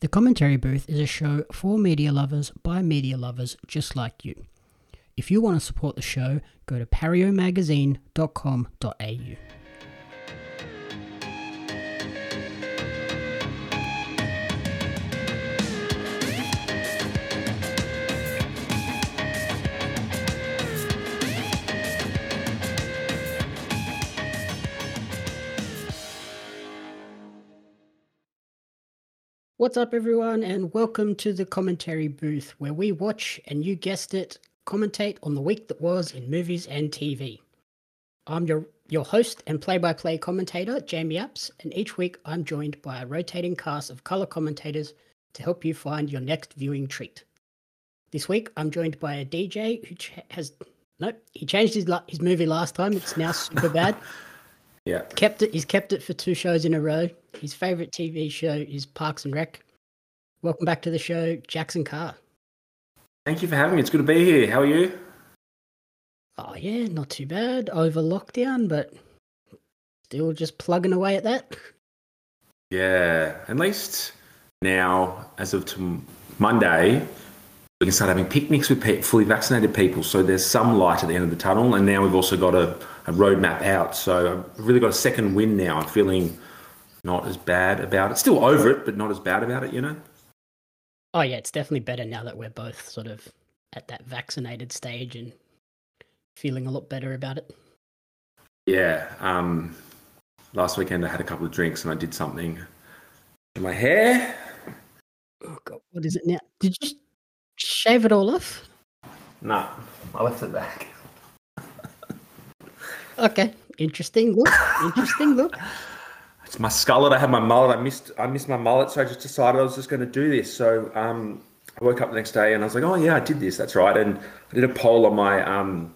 The Commentary Booth is a show for media lovers by media lovers just like you. If you want to support the show, go to pariomagazine.com.au. What's up, everyone, and welcome to the commentary booth where we watch and you guessed it, commentate on the week that was in movies and TV. I'm your your host and play-by-play commentator, Jamie Apps, and each week I'm joined by a rotating cast of color commentators to help you find your next viewing treat. This week I'm joined by a DJ who ch- has nope, he changed his la- his movie last time. It's now Superbad. Yeah. Kept it. He's kept it for two shows in a row. His favorite TV show is Parks and Rec. Welcome back to the show, Jaxon Carr. Thank you for having me. It's good to be here. How are you? Oh yeah, not too bad. Over lockdown, but still just plugging away at that. Yeah. At least now, as of to Monday, we can start having picnics with pe- fully vaccinated people. So there's some light at the end of the tunnel. And now we've also got a, a roadmap out. So I've really got a second win now. I'm feeling not as bad about it. Still over it, but not as bad about it, you know? Oh yeah, it's definitely better now that we're both sort of at that vaccinated stage and feeling a lot better about it. Yeah. Um, last weekend I had a couple of drinks and I did something to my hair. Oh god, what is it now? Did you shave it all off? No, I left it back. Okay, interesting look. Interesting look. It's my skullet. I had my mullet. I missed. I missed my mullet, so I just decided I was just going to do this. So um, I woke up the next day and I was like, "Oh yeah, I did this. That's right." And I did a poll on my um,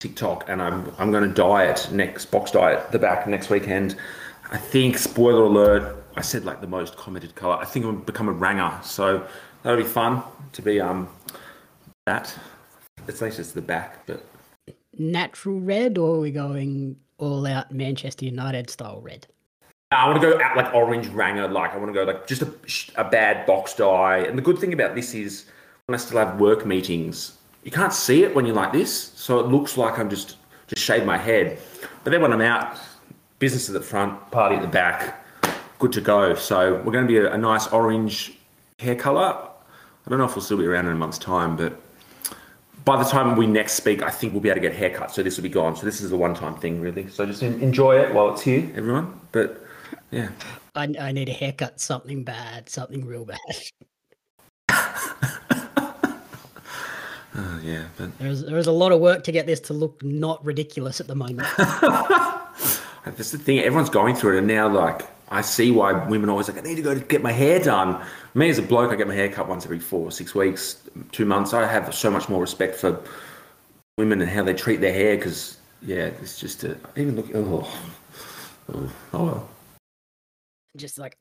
TikTok, and I'm I'm going to dye it next box dye it the back next weekend. I think spoiler alert. I said like the most commented color. I think I'm become a ranger. So that'll be fun to be um that. At least it's the back, but Natural red, or are we going all out Manchester United style red? I want to go out like orange ranger. Like I want to go like just a, a bad box dye. And the good thing about this is when I still have work meetings, you can't see it when you're like this, so it looks like I'm just just shave my head. But then when I'm out, business at the front, party at the back, good to go. So we're going to be a, a nice orange hair color. I don't know if we'll still be around in a month's time, but by the time we next speak, I think we'll be able to get haircuts. So this will be gone. So this is a one-time thing, really. So just enjoy it while it's here, everyone. But yeah. I, I need a haircut, something bad, something real bad. Oh, yeah, but There's there's a lot of work to get this to look not ridiculous at the moment. that's the thing. Everyone's going through it, and now like I see why women always like, I need to go to get my hair done. Me as a bloke, I get my hair cut once every four, six weeks, two months. I have so much more respect for women and how they treat their hair because yeah, it's just a, even look. Oh, oh, oh well. Just like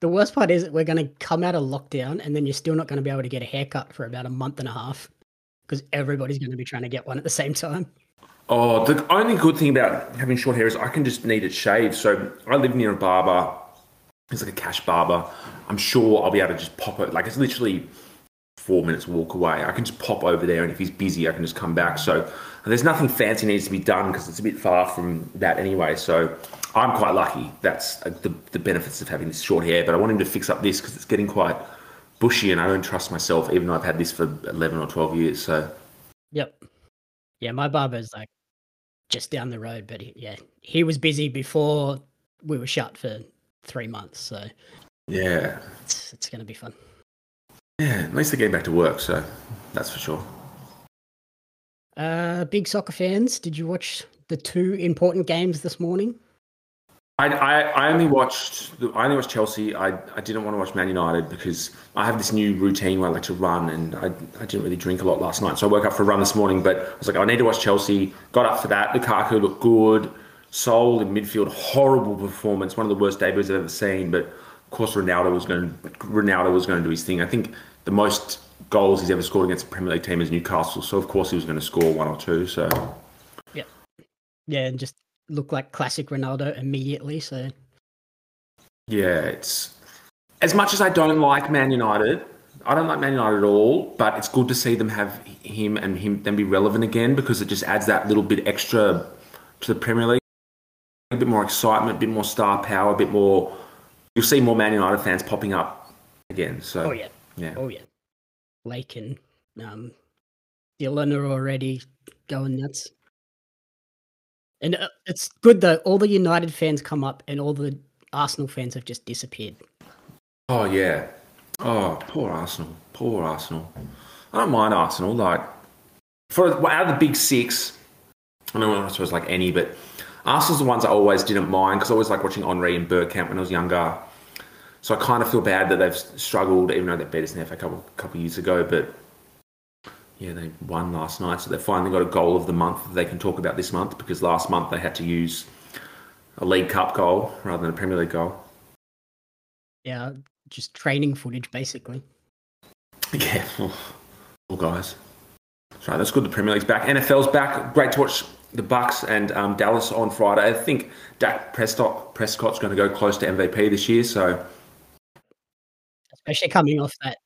the worst part is we're going to come out of lockdown and then you're still not going to be able to get a haircut for about a month and a half because everybody's going to be trying to get one at the same time. Oh, the only good thing about having short hair is I can just need it shaved. So I live near a barber. It's like a cash barber. I'm sure I'll be able to just pop it. Like it's literally four minutes walk away. I can just pop over there, and if he's busy, I can just come back. So there's nothing fancy needs to be done because it's a bit far from that anyway. So I'm quite lucky. That's uh, the, the benefits of having this short hair. But I want him to fix up this because it's getting quite bushy, and I don't trust myself, even though I've had this for 11 or 12 years. So Yep. Yeah, my barber's like just down the road, but he, yeah, he was busy before we were shut for three months, so yeah, it's, it's going to be fun. yeah. At least they're getting back to work. So that's for sure. Uh, big soccer fans, did you watch the two important games this morning? I, I, I only watched the- I only watched Chelsea. I, I didn't want to watch Man United because I have this new routine where I like to run, and I, I didn't really drink a lot last night. So I woke up for a run this morning, but I was like, I need to watch Chelsea. Got up for that. Lukaku looked good. Saúl in midfield, horrible performance. One of the worst debuts I've ever seen. But of course, Ronaldo was going. Ronaldo was going to do his thing. I think the most goals he's ever scored against a Premier League team is Newcastle. So of course he was going to score one or two. So yeah, Yeah, and just looked like classic Ronaldo immediately. So Yeah, it's as much as I don't like Man United, I don't like Man United at all. But it's good to see them have him and him then be relevant again because it just adds that little bit extra to the Premier League. A bit more excitement, a bit more star power, a bit more. You'll see more Man United fans popping up again. So, Oh yeah, yeah. oh yeah. Lake and um, Dylan are already going nuts. And uh, it's good though. All the United fans come up, and all the Arsenal fans have just disappeared. Oh yeah. Oh, poor Arsenal. Poor Arsenal. I don't mind Arsenal. Like for out of the big six, I don't know. I suppose like any, but Arsenal's the ones I always didn't mind because I always like watching Henri and Bergkamp when I was younger. So I kind of feel bad that they've struggled, even though they beat us in the FA a couple of years ago. But yeah, they won last night, so they finally got a goal of the month that they can talk about this month because last month they had to use a League Cup goal rather than a Premier League goal. Yeah, just training footage basically. Yeah, well, well guys. So that's good. The Premier League's back. NFL's back. Great to watch the Bucs and um, Dallas on Friday. I think Dak Prescott Prescott's going to go close to MVP this year. So especially coming off that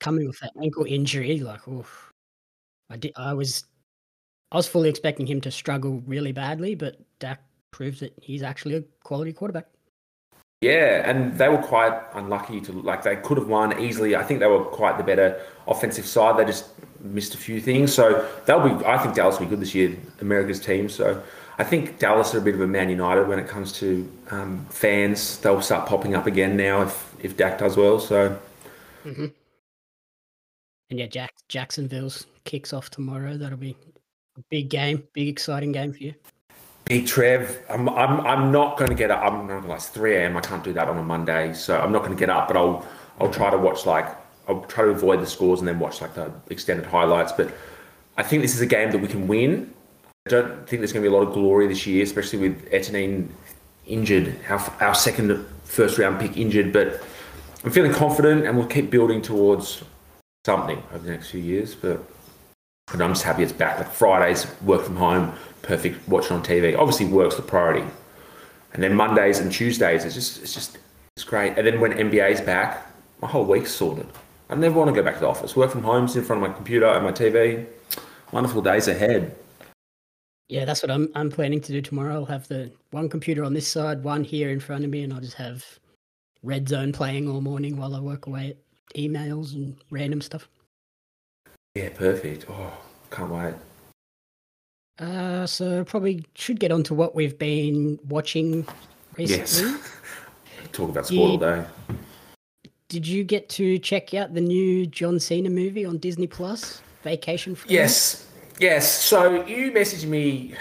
coming with that ankle injury like oof. i did i was i was fully expecting him to struggle really badly but dak proves that he's actually a quality quarterback yeah, and they were quite unlucky to like they could have won easily. I think they were quite the better offensive side. They just missed a few things. So they'll be. I think Dallas will be good this year. America's team. So I think Dallas are a bit of a Man United when it comes to um, fans. They'll start popping up again now if if Dak does well. So mm-hmm. And yeah, Jack Jacksonville's kicks off tomorrow. That'll be a big game, big exciting game for you. Big Trev, I'm, I'm, I'm not going to get up. I'm not like it's 3 a.m. I can't do that on a Monday, so I'm not going to get up. But I'll I'll try to watch like I'll try to avoid the scores and then watch like the extended highlights. But I think this is a game that we can win. I don't think there's going to be a lot of glory this year, especially with Etienne injured, our, our second first round pick injured. But I'm feeling confident, and we'll keep building towards something over the next few years. But and I'm just happy it's back. Like Fridays, work from home, perfect. Watching on TV. Obviously, work's the priority. And then Mondays and Tuesdays, it's just, it's just, it's great. And then when NBA's back, my whole week's sorted. I never want to go back to the office. Work from home, sit in front of my computer and my TV. Wonderful days ahead. Yeah, that's what I'm. I'm planning to do tomorrow. I'll have the one computer on this side, one here in front of me, and I'll just have Red Zone playing all morning while I work away emails and random stuff. Yeah, perfect. Oh, can't wait. Uh, so probably should get on to what we've been watching recently. Yes. Talk about sport all day. Did you get to check out the new John Cena movie on Disney Plus, Vacation? Friends? Yes, yes. So you messaged me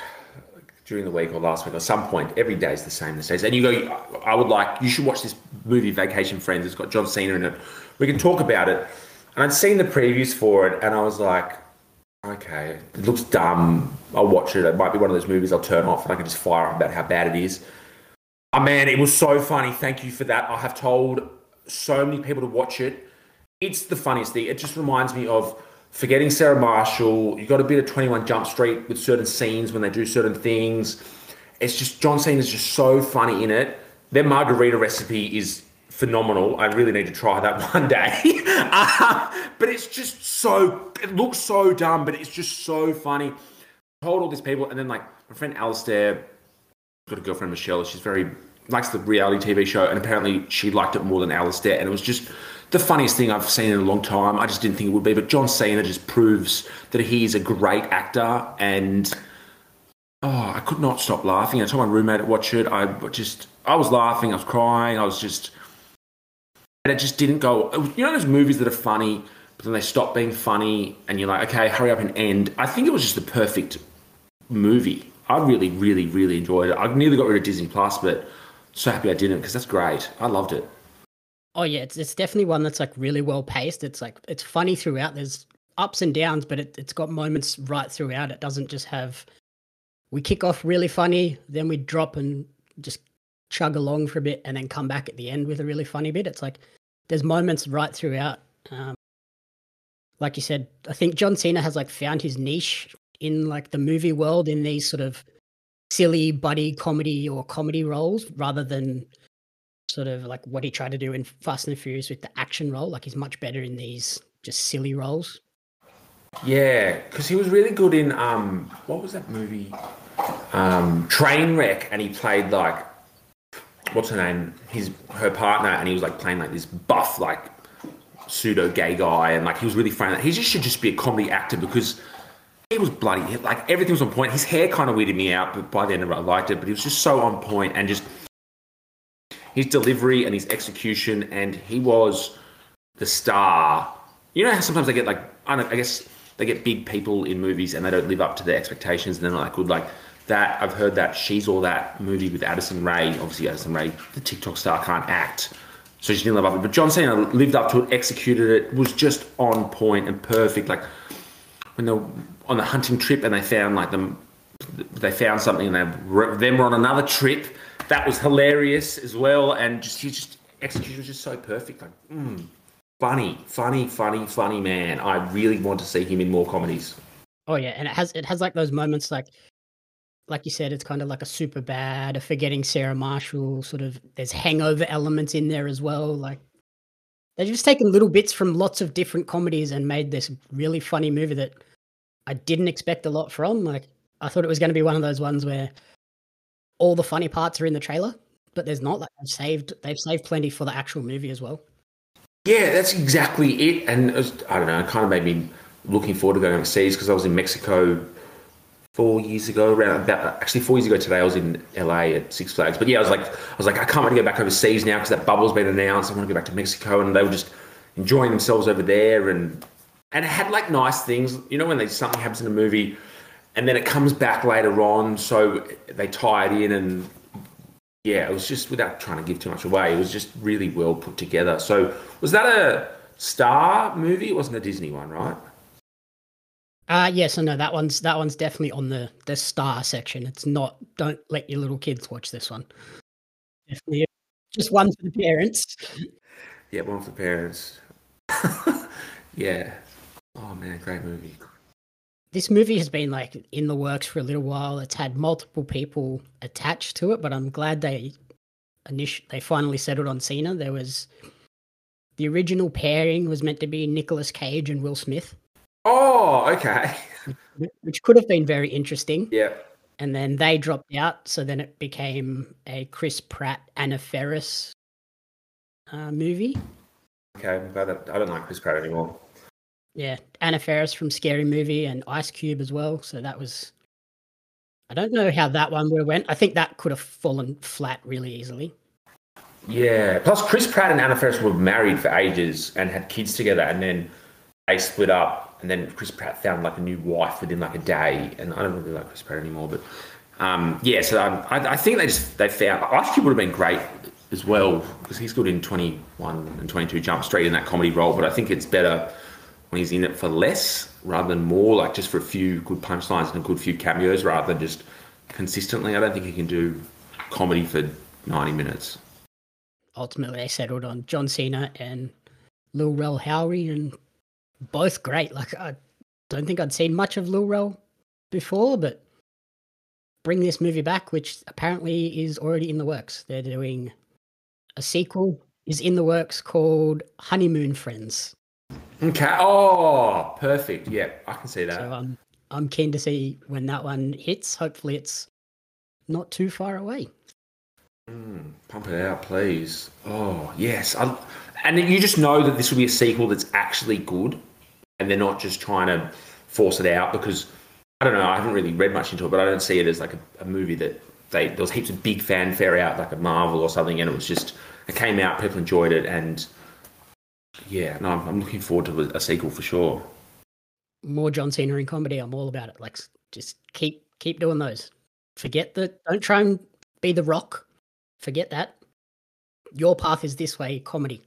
during the week or last week or some point. Every day is the same these days, and you go, "I would like you should watch this movie, Vacation Friends. It's got John Cena in it. We can talk about it." And I'd seen the previews for it, and I was like, "Okay, it looks dumb. I'll watch it. It might be one of those movies I'll turn off, and I can just fire up about how bad it is." Oh man, it was so funny. Thank you for that. I have told so many people to watch it. It's the funniest thing. It just reminds me of forgetting Sarah Marshall. You got a bit of 21 Jump Street with certain scenes when they do certain things. It's just John Cena is just so funny in it. Their margarita recipe is phenomenal. I really need to try that one day. uh, but it's just so it looks so dumb, but it's just so funny. I told all these people, and then like my friend Alistair got a girlfriend Michelle. She's very likes the reality TV show, and apparently she liked it more than Alistair. And it was just the funniest thing I've seen in a long time. I just didn't think it would be, but John Cena just proves that he is a great actor. And oh, I could not stop laughing. I told my roommate to watch it. I just I was laughing. I was crying. I was just, and it just didn't go. You know those movies that are funny, but then they stop being funny, and you're like, okay, hurry up and end. I think it was just the perfect movie. I really, really, really enjoyed it. I nearly got rid of Disney Plus, but so happy I didn't because that's great. I loved it. Oh yeah, it's it's definitely one that's like really well paced. It's like it's funny throughout. There's ups and downs, but it, it's got moments right throughout. It doesn't just have we kick off really funny, then we drop and just chug along for a bit, and then come back at the end with a really funny bit. It's like there's moments right throughout. Um, like you said, I think John Cena has like found his niche in like the movie world in these sort of silly buddy comedy or comedy roles rather than sort of like what he tried to do in Fast and Furious with the action role. Like he's much better in these just silly roles. Yeah, because he was really good in um, what was that movie? Um, Trainwreck, and he played like what's her name? His her partner, and he was like playing like this buff like pseudo gay guy, and like he was really funny. He just should just be a comedy actor because he was bloody like everything was on point. His hair kind of weirded me out, but by the end of it, I liked it. But he was just so on point, and just his delivery and his execution, and he was the star. You know how sometimes they get like I, I guess they get big people in movies and they don't live up to their expectations, and they're not like good. Like that, I've heard that she's all that movie with Addison Rae. Obviously, Addison Rae, the TikTok star, can't act, so she didn't live up to it. But John Cena lived up to it, executed it, was just on point and perfect. Like when they were on the hunting trip and they found like them, they found something and they then were on another trip. That was hilarious as well, and just he just execution was just so perfect. Like, mm, funny, funny, funny, funny man. I really want to see him in more comedies. Oh yeah, and it has it has like those moments like like you said, it's kind of like a Superbad, a forgetting Sarah Marshall sort of there's hangover elements in there as well. Like they've just taken little bits from lots of different comedies and made this really funny movie that I didn't expect a lot from. Like I thought it was going to be one of those ones where all the funny parts are in the trailer, but there's not. Like they've saved they've saved plenty for the actual movie as well. Yeah, that's exactly it. And it was, I don't know, it kind of made me looking forward to going overseas because I was in Mexico four years ago, around about actually four years ago today. I was in LA at Six Flags, but yeah, I was like, I was like, I can't wait to go back overseas now because that bubble's been announced. I want to go back to Mexico, and they were just enjoying themselves over there, and and it had like nice things. You know, when they, something happens in a movie, and then it comes back later on, so they tie it in, and yeah, it was just without trying to give too much away. It was just really well put together. So was that a Star movie? It wasn't a Disney one, right? Uh yes, I know that one's that one's definitely on the the star section. It's not. Don't let your little kids watch this one. Definitely, just one for the parents. Yeah, one for the parents. yeah. Oh man, great movie. This movie has been like in the works for a little while. It's had multiple people attached to it, but I'm glad they initially they finally settled on Cena. There was the original pairing was meant to be Nicolas Cage and Will Smith. Oh, okay. which could have been very interesting. Yeah. And then they dropped out, so then it became a Chris Pratt Anna Faris uh, movie. Okay, I'm glad that I don't like Chris Pratt anymore. Yeah, Anna Faris from Scary Movie and Ice Cube as well. So that was. I don't know how that one would have went. I think that could have fallen flat really easily. Yeah. Plus, Chris Pratt and Anna Faris were married for ages and had kids together, and then they split up, and then Chris Pratt found like a new wife within like a day. And I don't really like Chris Pratt anymore, but um, yeah. So um, I, I, think they just they found Ice Cube would have been great as well because he's good in Twenty One and Twenty Two Jump Street in that comedy role. But I think it's better he's in it for less rather than more, like just for a few good punchlines and a good few cameos rather than just consistently. I don't think he can do comedy for ninety minutes. Ultimately, they settled on John Cena and Lil Rel Howery, and both great. Like I don't think I'd seen much of Lil Rel before, but bring this movie back, which apparently is already in the works. They're doing a sequel is in the works called Honeymoon Friends. Okay. Oh, perfect. Yeah, I can see that. So um, I'm keen to see when that one hits. Hopefully, it's not too far away. Mm, pump it out, please. Oh, yes. I, and you just know that this will be a sequel that's actually good, and they're not just trying to force it out because I don't know. I haven't really read much into it, but I don't see it as like a, a movie that they there was heaps of big fanfare out, like a Marvel or something, and it was just it came out, people enjoyed it, and yeah, no, I'm, I'm looking forward to a, a sequel for sure. More John Cena in comedy, I'm all about it. Like, just keep keep doing those. Forget that. Don't try and be the Rock. Forget that. Your path is this way, comedy.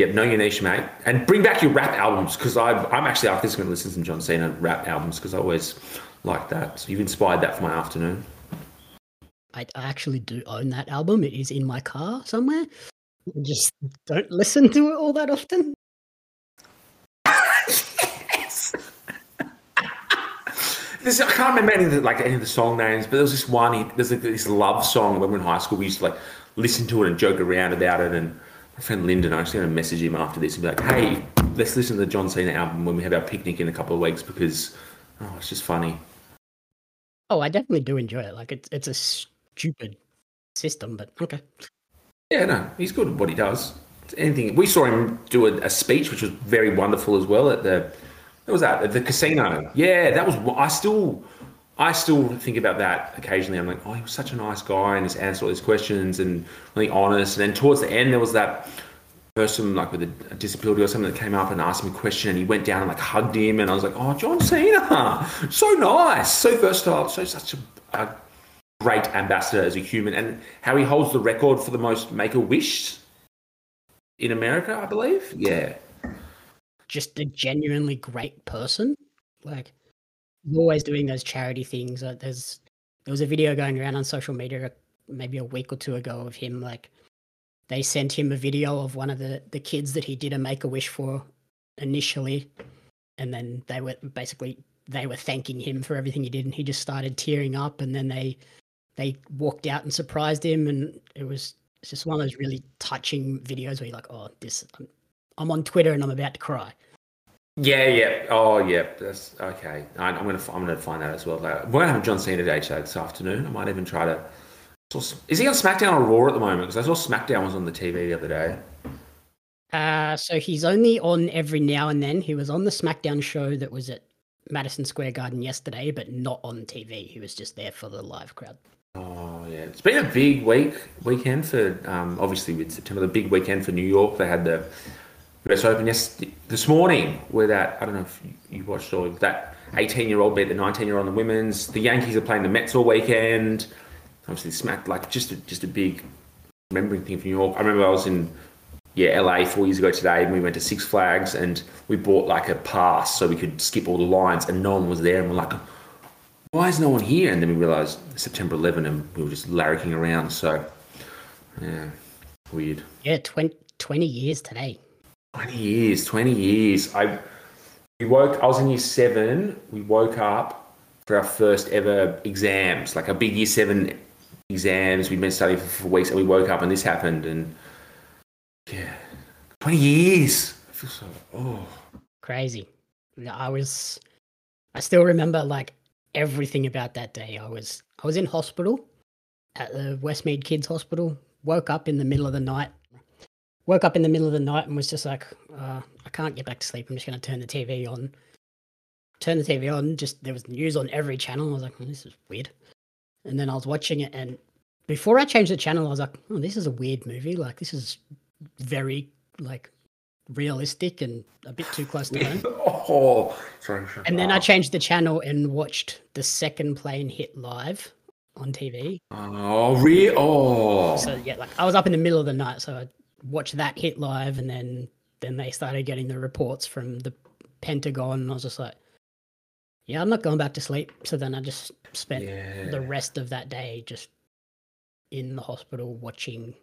Yep, know your niche, mate, and bring back your rap albums because I'm actually after this going to listen to some John Cena rap albums because I always like that. So you've inspired that for my afternoon. I, I actually do own that album. It is in my car somewhere. I just don't listen to it all that often. yes. This, I can't remember any of the, like any of the song names, but there was this one. There's like this love song when we were in high school. We used to like listen to it and joke around about it. And my friend Lyndon, I actually going to message him after this and be like, "Hey, let's listen to the John Cena album when we have our picnic in a couple of weeks because oh, it's just funny." Oh, I definitely do enjoy it. Like it's it's a stupid system, but okay. Yeah, no, he's good at what he does. Anything we saw him do a, a speech, which was very wonderful as well at the. What was that? At the casino. Yeah, that was. I still, I still think about that occasionally. I'm like, oh, he was such a nice guy and he's answered all these questions and really honest. And then towards the end, there was that person like with a, a, disability or something that came up and asked him a question and he went down and like hugged him and I was like, oh, John Cena, so nice, so versatile, so such a, a great ambassador as a human and how he holds the record for the most make a wish in America, I believe. Yeah. Just a genuinely great person. Like always doing those charity things. Uh, there's there was a video going around on social media maybe a week or two ago of him like they sent him a video of one of the the kids that he did a make a wish for initially and then they were basically they were thanking him for everything he did and he just started tearing up and then they they walked out and surprised him, and it was just one of those really touching videos where you're like, oh, this I'm, I'm on Twitter and I'm about to cry. Yeah, yeah. Oh, yeah. That's okay. I, am gonna I'm gonna find that as well. Like, we're gonna have John Cena Day show this afternoon. I might even try to. Is he on SmackDown or Raw at the moment? Because I saw SmackDown was on the TV the other day. Uh, so he's only on every now and then. He was on the SmackDown show that was at Madison Square Garden yesterday, but not on TV. He was just there for the live crowd. Oh yeah, it's been a big week weekend for um, obviously with September the big weekend for New York. They had the US Open yes this morning where that I don't know if you, watched all of that 18 year old beat the 19 year old on the women's. The Yankees are playing the Mets all weekend. Obviously smacked like just a, just a big remembering thing for New York. I remember I was in yeah LA four years ago today and we went to Six Flags and we bought like a pass so we could skip all the lines and no one was there and we're like why is no one here? And then we realised September 11 and we were just larrying around. So, yeah, weird. Yeah, 20, 20 years today. 20 years, 20 years. I we woke, I was in year seven. We woke up for our first ever exams, like a big year seven exams. We'd been studying for, for weeks and we woke up and this happened. And yeah, 20 years. I feel so, oh. Crazy. I was, I still remember like everything about that day. I was I was in hospital at the Westmead Kids Hospital. Woke up in the middle of the night. Woke up in the middle of the night and was just like, uh, I can't get back to sleep. I'm just going to turn the TV on. Turn the TV on. Just there was news on every channel. I was like, oh, this is weird. And then I was watching it, and before I changed the channel, I was like, oh, this is a weird movie. Like this is very like realistic and a bit too close to home. oh, sorry, sorry. And then I changed the channel and watched the second plane hit live on TV. Oh, real? Oh. So yeah, like I was up in the middle of the night, so I watched that hit live, and then then they started getting the reports from the Pentagon, and I was just like, yeah, I'm not going back to sleep. So then I just spent yeah. the rest of that day just in the hospital watching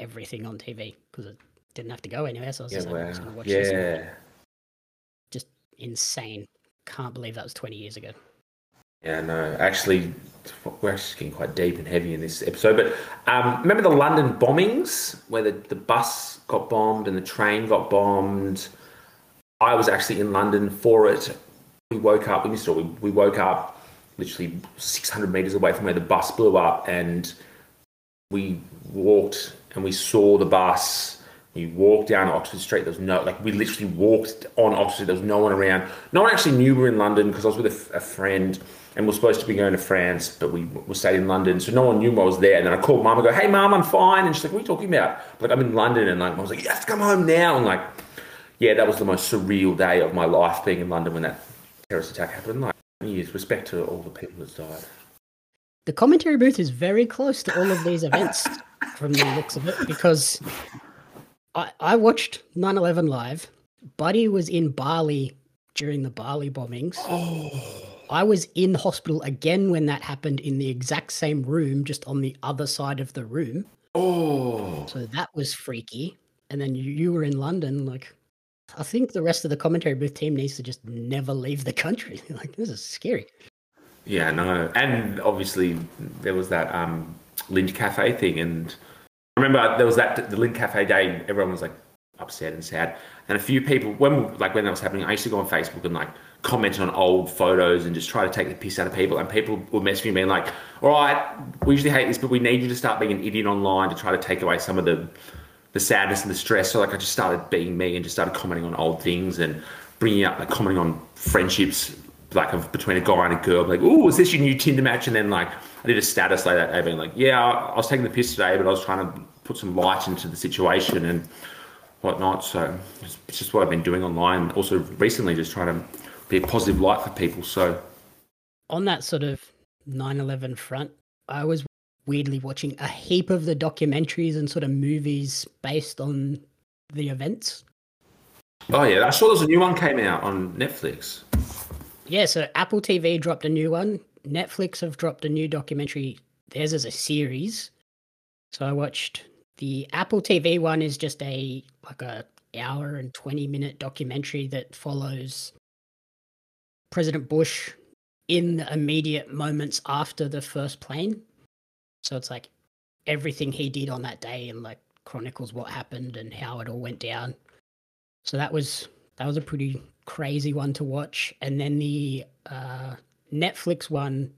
everything on TV because didn't have to go anywhere, so I was yeah, just, like, wow. watch yeah. this. Just insane. Can't believe that was 20 years ago. Yeah, no, actually, we're actually getting quite deep and heavy in this episode. But um, remember the London bombings where the, the bus got bombed and the train got bombed? I was actually in London for it. We woke up, we missed it, we, we woke up literally 600 meters away from where the bus blew up and we walked and we saw the bus we walked down Oxford Street. There was no, like, we literally walked on Oxford. There was no one around. No one actually knew we were in London because I was with a, a, friend and we are supposed to be going to France, but we were staying in London. So no one knew I was there. And then I called mum and go, hey, mum, I'm fine. And she's like, what are you talking about? Like, I'm in London. And like, I was like, you have to come home now. And like, yeah, that was the most surreal day of my life being in London when that terrorist attack happened. Like, years, respect to all the people that died. The commentary booth is very close to all of these events from the looks of it because I, I watched 9 11 live. Buddy was in Bali during the Bali bombings. Oh. I was in hospital again when that happened in the exact same room, just on the other side of the room. Oh. So that was freaky. And then you, you were in London. Like, I think the rest of the commentary booth team needs to just never leave the country. like, this is scary. Yeah, no. And obviously, there was that um, Lindt Cafe thing, and I remember there was that the Lindt Cafe day, and everyone was like upset and sad. And a few people, when like when that was happening, I used to go on Facebook and like comment on old photos and just try to take the piss out of people. And people would message me being like, "All right, we usually hate this, but we need you to start being an idiot online to try to take away some of the the sadness and the stress." So like I just started being me and just started commenting on old things and bringing up like commenting on friendships like of between a guy and a girl, like, "Oh, is this your new Tinder match?" And then like I did a status like that day, being like, "Yeah, I was taking the piss today, but I was trying to put some light into the situation and whatnot." So it's just what I've been doing online. Also, recently, just trying to be a positive light for people. So on that sort of 9/11 front, I was weirdly watching a heap of the documentaries and sort of movies based on the events. Oh yeah, I saw there's a new one came out on Netflix. Yeah, so Apple TV dropped a new one. Netflix have dropped a new documentary. Theirs is a series. So I watched the Apple TV one is just a like a hour and 20 minute documentary that follows President Bush in the immediate moments after the first plane. So it's like everything he did on that day and like chronicles what happened and how it all went down. So that was that was a pretty crazy one to watch. And then the uh, Netflix one,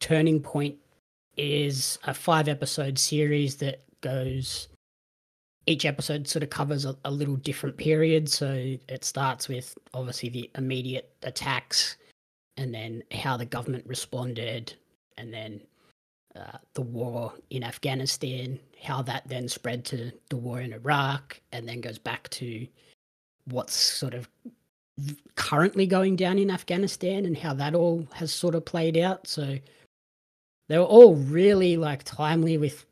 Turning Point, is a five episode series that goes. Each episode sort of covers a, a little different period. So it starts with obviously the immediate attacks, and then how the government responded, and then uh, the war in Afghanistan, how that then spread to the war in Iraq, and then goes back to what's sort of currently going down in Afghanistan and how that all has sort of played out. So they were all really like timely with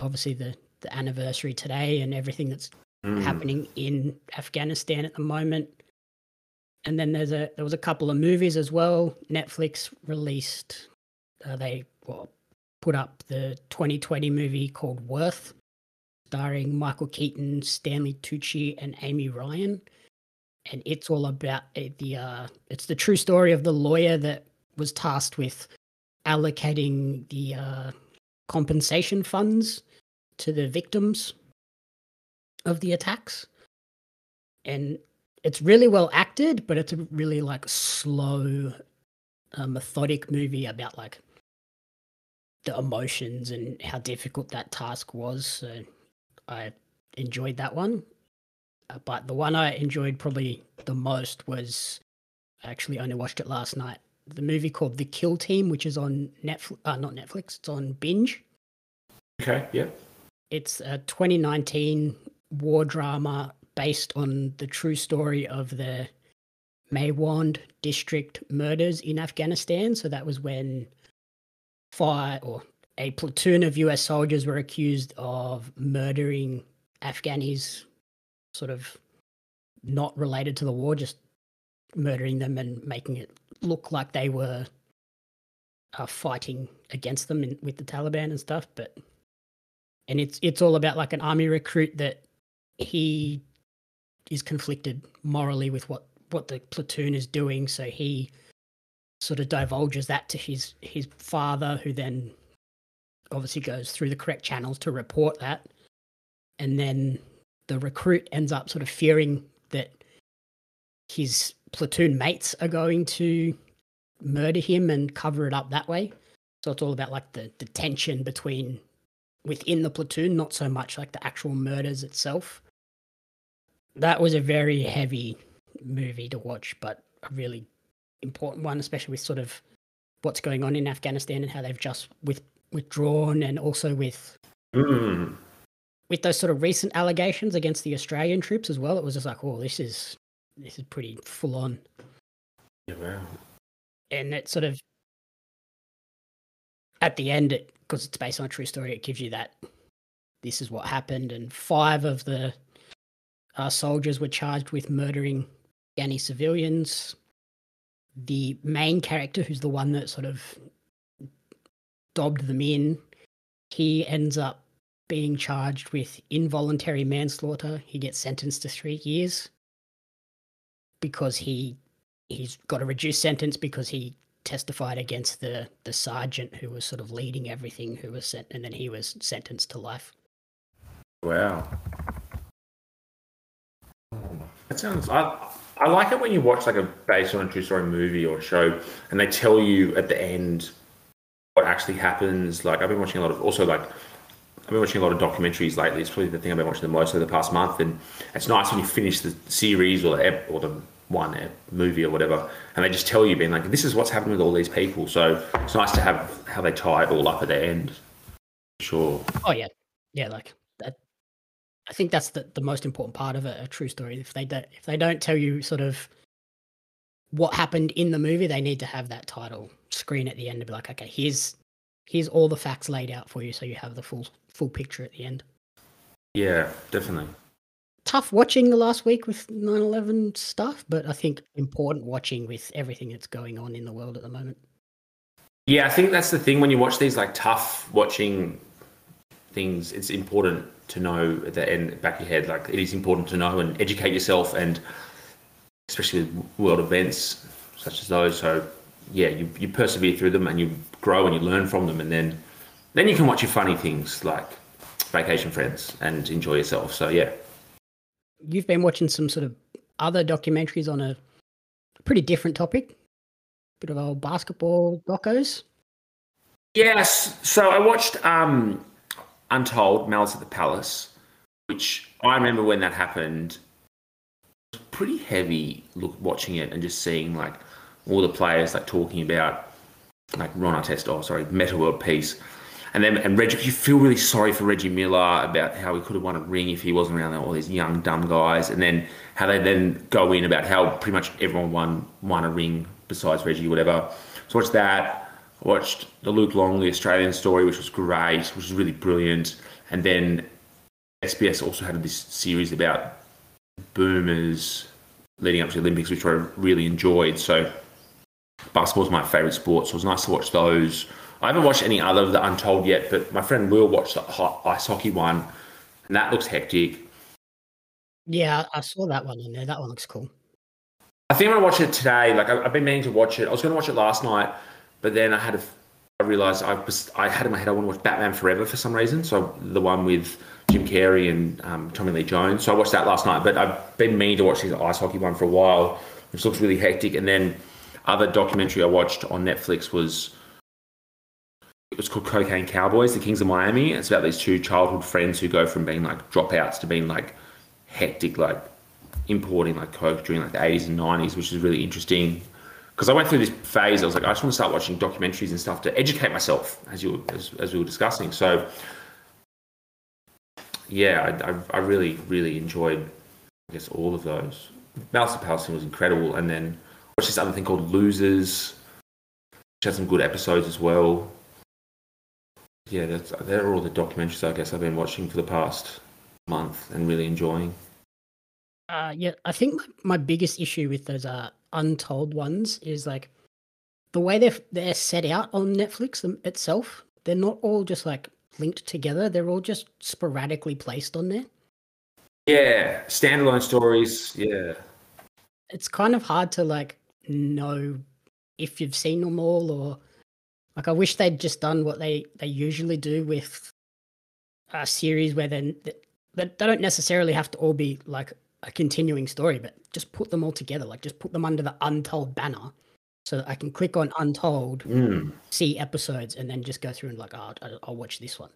obviously the, the anniversary today and everything that's mm. happening in Afghanistan at the moment. And then there's a there was a couple of movies as well. Netflix released uh, they well, put up the 2020 movie called Worth, starring Michael Keaton, Stanley Tucci, and Amy Ryan. And it's all about eh, the uh, it's the true story of the lawyer that was tasked with allocating the uh, compensation funds to the victims of the attacks. And it's really well acted but it's a really like slow uh, methodic movie about like the emotions and how difficult that task was. So i enjoyed that one uh, but the one I enjoyed probably the most was I actually only watched it last night. The movie called The Kill Team, which is on Netflix, uh, not Netflix, it's on Binge. Okay, yeah. It's a 2019 war drama based on the true story of the Maywand district murders in Afghanistan. So that was when fire or a platoon of US soldiers were accused of murdering Afghanis sort of not related to the war, just murdering them and making it look like they were uh, fighting against them in, with the Taliban and stuff. But and it's it's all about like an army recruit that he is conflicted morally with what what the platoon is doing, so he sort of divulges that to his his father, who then obviously goes through the correct channels to report that, and then the recruit ends up sort of fearing that his platoon mates are going to murder him and cover it up that way. So it's all about like the, the tension between within the platoon, not so much like the actual murders itself. That was a very heavy movie to watch, but a really important one, especially with sort of what's going on in Afghanistan and how they've just with withdrawn and also with mm with those sort of recent allegations against the Australian troops as well, it was just like, oh, this is this is pretty full on. Yeah, wow. And it sort of at the end, because it, it's based on a true story, it gives you that this is what happened, and five of the uh, soldiers were charged with murdering Afghani civilians. The main character, who's the one that sort of dobbed them in, he ends up being charged with involuntary manslaughter. He gets sentenced to three years because he he's got a reduced sentence because he testified against the the sergeant who was sort of leading everything, who was sent, and then he was sentenced to life. Wow. That sounds. I I like it when you watch like a based on a true story movie or show, and they tell you at the end actually happens. Like I've been watching a lot of also like I've been watching a lot of documentaries lately. It's probably the thing I've been watching the most over the past month, and it's nice when you finish the series or the or the one movie or whatever, and they just tell you, being like, "This is what's happened with all these people." So it's nice to have how they tie it all up at the end. Sure. Oh yeah, yeah. Like that. I think that's the, the most important part of a, a true story. If they don't, if they don't tell you sort of what happened in the movie, they need to have that title screen at the end to be like, okay, here's here's all the facts laid out for you, so you have the full full picture at the end. Yeah, definitely tough watching the last week with 9-11 stuff, but I think important watching with everything that's going on in the world at the moment. Yeah, I think that's the thing when you watch these like tough watching things, it's important to know at the end back of your head, like it is important to know and educate yourself and especially with world events such as those. So yeah, you, you persevere through them and you grow and you learn from them and then then you can watch your funny things like vacation friends and enjoy yourself. So yeah, you've been watching some sort of other documentaries on a pretty different topic. Bit of old basketball docos. Yes. So I watched um, Untold, Malice at the Palace, which I remember when that happened. Pretty heavy look watching it and just seeing like all the players like talking about like Ron Artest, oh sorry, Metta World Peace and then and Reggie, you feel really sorry for Reggie Miller about how he could have won a ring if he wasn't around all these young dumb guys, and then how they then go in about how pretty much everyone won won a ring besides Reggie, whatever. So watched that. Watched the Luc Longley, the Australian story, which was great, which was really brilliant, and then SBS also had this series about boomers leading up to the Olympics, which I really enjoyed. So basketball's my favourite sport, so it was nice to watch those. I haven't watched any other of the Untold yet, but my friend Will watched the ice hockey one, and that looks hectic. Yeah, I saw that one in there. That one looks cool. I think I'm gonna watch it today. Like I've been meaning to watch it. I was gonna watch it last night, but then I had a, I realized I was I had in my head I want to watch Batman Forever for some reason. So the one with Jim Carrey and um, Tommy Lee Jones. So I watched that last night. But I've been meaning to watch the ice hockey one for a while, which looks really hectic. And then other documentary I watched on Netflix was it was called Cocaine Cowboys, the Kings of Miami. It's about these two childhood friends who go from being like dropouts to being like hectic, like importing like coke during like the 80s and 90s, which is really interesting. Because I went through this phase, I was like, I just want to start watching documentaries and stuff to educate myself, as you as, as we were discussing. So, yeah, I, I, I really really enjoyed, I guess, all of those. Mouse Palestine was incredible, and then watched this other thing called Losers, which had some good episodes as well yeah, that's they're all the documentaries I guess I've been watching for the past month and really enjoying. Uh, yeah, I think my, my biggest issue with those uh, untold ones is like the way they're they're set out on Netflix itself. They're not all just like linked together. They're all just sporadically placed on there. Yeah, standalone stories. Yeah, it's kind of hard to like know if you've seen them all or like I wish they'd just done what they they usually do with a series where then they, they don't necessarily have to all be like a continuing story, but just put them all together. Like just put them under the Untold banner, so that I can click on Untold, mm. see episodes, and then just go through and like, oh, I'll watch this one,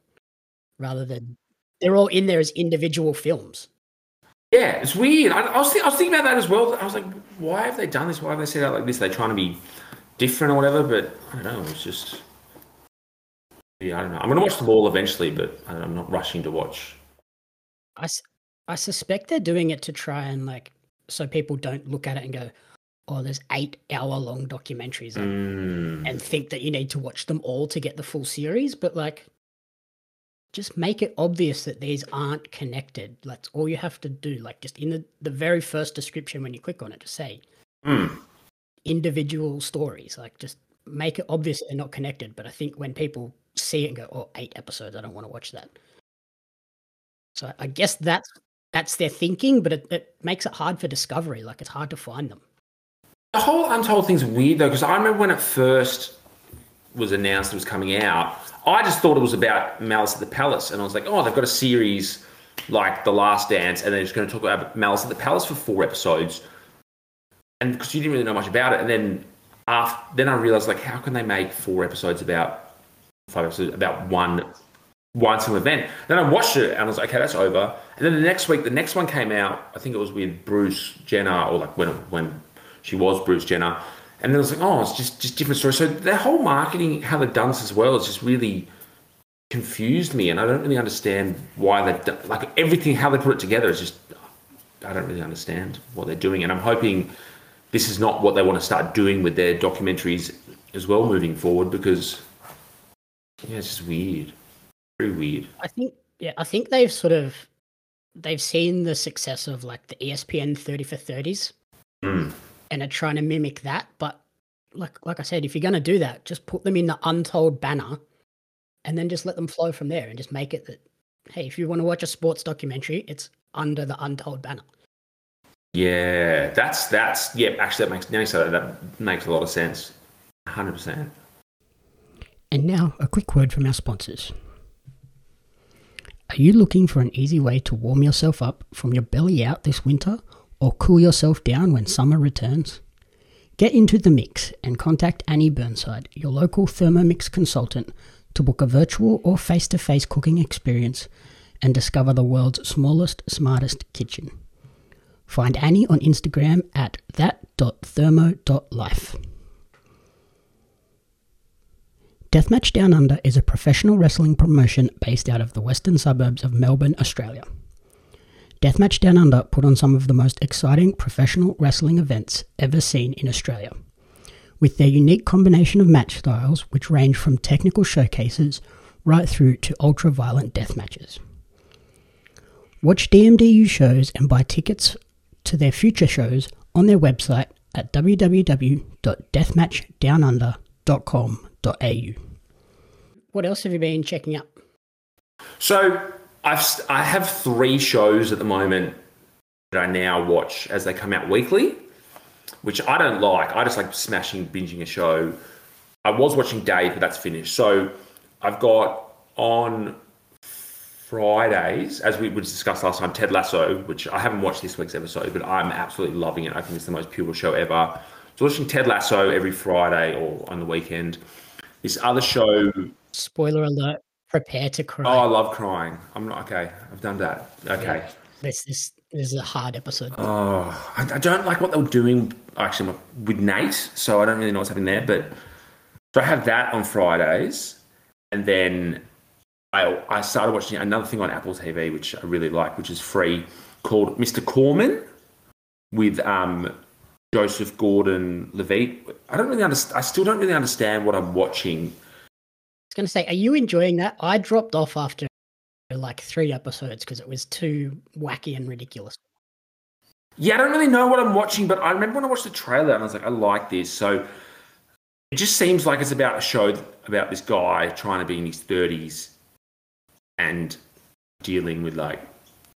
rather than they're all in there as individual films. Yeah, it's weird. I, I was th- I was thinking about that as well. I was like, why have they done this? Why have they set out like this? They're trying to be different or whatever. But I don't know. It's just yeah, I don't know. I'm gonna watch them all eventually, but I'm not rushing to watch. I, I suspect they're doing it to try and like so people don't look at it and go, "Oh, there's eight hour long documentaries," mm. and think that you need to watch them all to get the full series. But like, just make it obvious that these aren't connected. That's all you have to do. Like, just in the the very first description when you click on it, to say. Mm individual stories. Like just make it obvious they're not connected. But I think when people see it and go, "Oh, eight episodes, I don't want to watch that." So I guess that's that's their thinking, but it, it makes it hard for discovery. Like it's hard to find them. The whole Untold thing's weird though, because I remember when it first was announced it was coming out, I just thought it was about Malice at the Palace, and I was like, oh, they've got a series like The Last Dance, and they're just going to talk about Malice at the Palace for four episodes, and because you didn't really know much about it, and then after, then I realized like, how can they make four episodes about five episodes about one one single event? Then I watched it, and I was like, okay, that's over. And then the next week, the next one came out. I think it was with Bruce Jenner, or like when when she was Bruce Jenner. And then I was like, oh, it's just just different stories. So their whole marketing, how they've done this as well, is just really confused me, and I don't really understand why done like everything how they put it together is just I don't really understand what they're doing, and I'm hoping this is not what they want to start doing with their documentaries as well moving forward because yeah, it's just weird, very weird. I think yeah, I think they've sort of they've seen the success of like the ESPN 30 for 30s Mm. And are trying to mimic that. But like like I said, if you're going to do that, just put them in the untold banner, and then just let them flow from there, and just make it that hey, if you want to watch a sports documentary, it's under the untold banner. Yeah, that's that's yeah. Actually, that makes now you say that, that makes a lot of sense. Hundred percent. And now a quick word from our sponsors. Are you looking for an easy way to warm yourself up from your belly out this winter or cool yourself down when summer returns? Get into the mix and contact Annie Burnside, your local Thermomix consultant, to book a virtual or face to face cooking experience and discover the world's smallest, smartest kitchen. Find Annie on Instagram at that.thermo.life. Deathmatch Down Under is a professional wrestling promotion based out of the western suburbs of Melbourne, Australia. Deathmatch Down Under put on some of the most exciting professional wrestling events ever seen in Australia. With their unique combination of match styles, which range from technical showcases right through to ultra violent death matches. Watch DMDU shows and buy tickets to their future shows on their website at www.deathmatchdownunder.com.au. What else have you been checking out? So I've I have three shows at the moment that I now watch as they come out weekly, which I don't like. I just like smashing, binging a show. I was watching Dave, but that's finished. So I've got on Fridays, as we discussed last time, Ted Lasso, which I haven't watched this week's episode, but I'm absolutely loving it. I think it's the most pure show ever. So watching Ted Lasso every Friday or on the weekend. This other show, Spoiler alert, prepare to cry. oh, I love crying. I'm not okay. I've done that. Okay. This, this, this is a hard episode. Oh, I, I don't like what they were doing actually with Nate, so I don't really know what's happening there. But so I have that on Fridays, and then I I started watching another thing on Apple TV, which I really like, which is free, called Mr. Corman, with um Joseph Gordon-Levitt. I don't really understand. I still don't really understand what I'm watching. Was going to say, are you enjoying that? I dropped off after like three episodes because it was too wacky and ridiculous. Yeah, I don't really know what I'm watching, but I remember when I watched the trailer and I was like, I like this. So it just seems like it's about a show about this guy trying to be in his 30s and dealing with like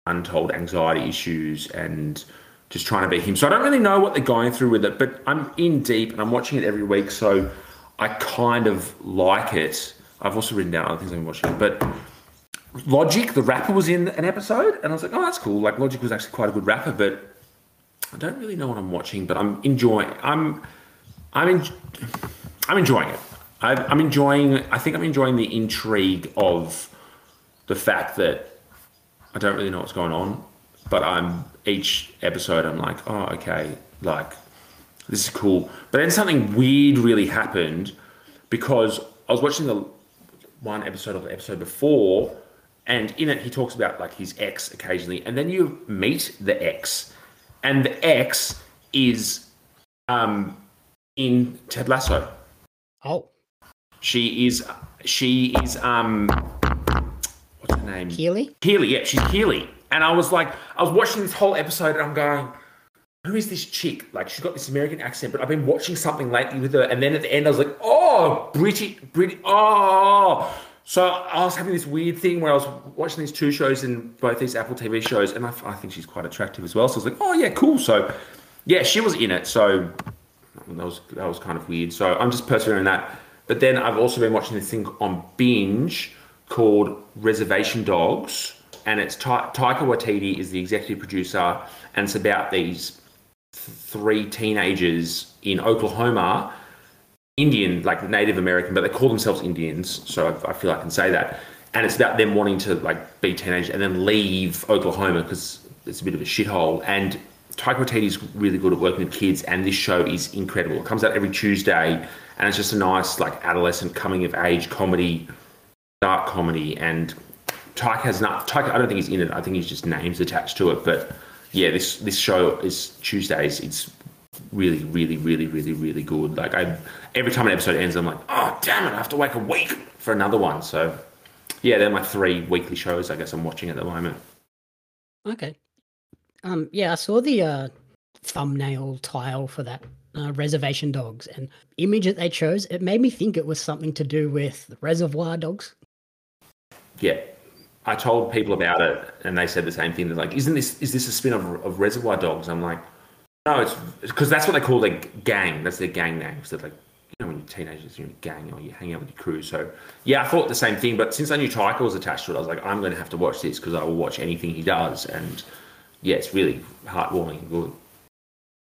untold anxiety issues and just trying to be him. So I don't really know what they're going through with it, but I'm in deep and I'm watching it every week. So I kind of like it. I've also written down other things I've been watching, but Logic, the rapper, was in an episode, and I was like, oh, that's cool. Like Logic was actually quite a good rapper, but I don't really know what I'm watching, but I'm enjoying. I'm, I'm, en- I'm enjoying it. I, I'm enjoying. I think I'm enjoying the intrigue of the fact that I don't really know what's going on, but I'm each episode. I'm like, oh, okay, like this is cool. But then something weird really happened because I was watching the one episode of the episode before, and in it he talks about like his ex occasionally, and then you meet the ex, and the ex is um in Ted Lasso. Oh, She is she is um what's her name? Keeley? Keeley, yeah, she's Keeley. And I was like, I was watching this whole episode and I'm going, who is this chick? Like, she's got this American accent, but I've been watching something lately with her. And then at the end, I was like, oh, Oh, British, British, oh. So I was having this weird thing where I was watching these two shows in both these Apple TV shows, and I, I think she's quite attractive as well. So I was like, oh, yeah, cool. So, yeah, she was in it. So, that was that was kind of weird. So I'm just persevering that. But then I've also been watching this thing on binge called Reservation Dogs, and it's Ta- Taika Waititi is the executive producer, and it's about these three teenagers in Oklahoma, Indian, like Native American, but they call themselves Indians, so I, I feel I can say that. And it's about them wanting to like be teenagers and then leave Oklahoma because it's a bit of a shithole. And Taika Waititi is really good at working with kids, and this show is incredible. It comes out every Tuesday, and it's just a nice like adolescent coming of age comedy, dark comedy. And Taika has not. Taika, I don't think he's in it. I think he's just names attached to it. But yeah, this this show is Tuesdays. It's really, really, really, really, really good. Like I, every time an episode ends, I'm like, oh damn it, I have to wait a week for another one. So yeah, they're my three weekly shows. I guess I'm watching at the moment. Okay. Um. Yeah, I saw the uh, thumbnail tile for that uh, Reservation Dogs and image that they chose. It made me think it was something to do with Reservoir Dogs. Yeah, I told people about it, and they said the same thing. They're like, "Isn't this is this a spin of, of Reservoir Dogs?" I'm like, "No, it's because that's what they call their gang. That's their gang name. So like, you know, when you're teenagers, you're in a gang or you hang out with your crew. So yeah, I thought the same thing. But since I knew Taika was attached to it, I was like, I'm going to have to watch this because I will watch anything he does. And yeah, it's really heartwarming and good.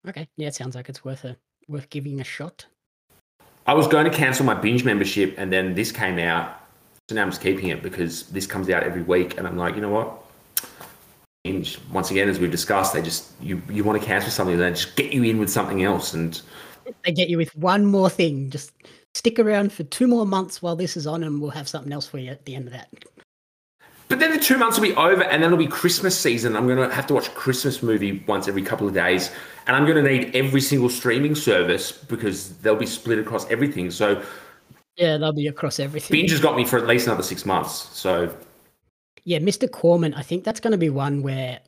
Okay. Yeah, it sounds like it's worth a worth giving a shot. I was going to cancel my binge membership, and then this came out. So now I'm just keeping it because this comes out every week, and I'm like, you know what? Binge. Once again, as we've discussed, they just you you want to cancel something, they just get you in with something else, and They get you with one more thing. Just stick around for two more months while this is on, and we'll have something else for you at the end of that. But then the two months will be over, and then it'll be Christmas season. I'm going to have to watch a Christmas movie once every couple of days, and I'm going to need every single streaming service because they'll be split across everything. So Yeah, they'll be across everything. binge has got me for at least another six months. So Yeah, Mr. Corman, I think that's going to be one where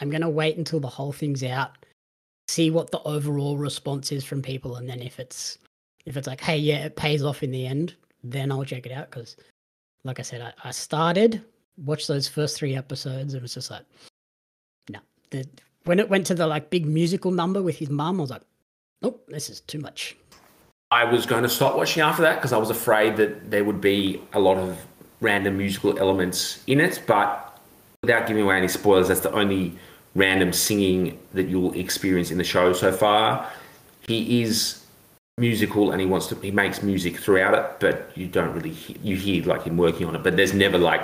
I'm going to wait until the whole thing's out, see what the overall response is from people, and then if it's if it's like, hey, yeah, it pays off in the end, then I'll check it out. Because, like I said, I, I started watched those first three episodes, and it was just like, no. The, when it went to the like big musical number with his mum, I was like, nope, this is too much. I was going to stop watching after that because I was afraid that there would be a lot of random musical elements in it. But without giving away any spoilers, that's the only random singing that you'll experience in the show so far. He is musical and he wants to he makes music throughout it, but you don't really hear, you hear like him working on it, but there's never like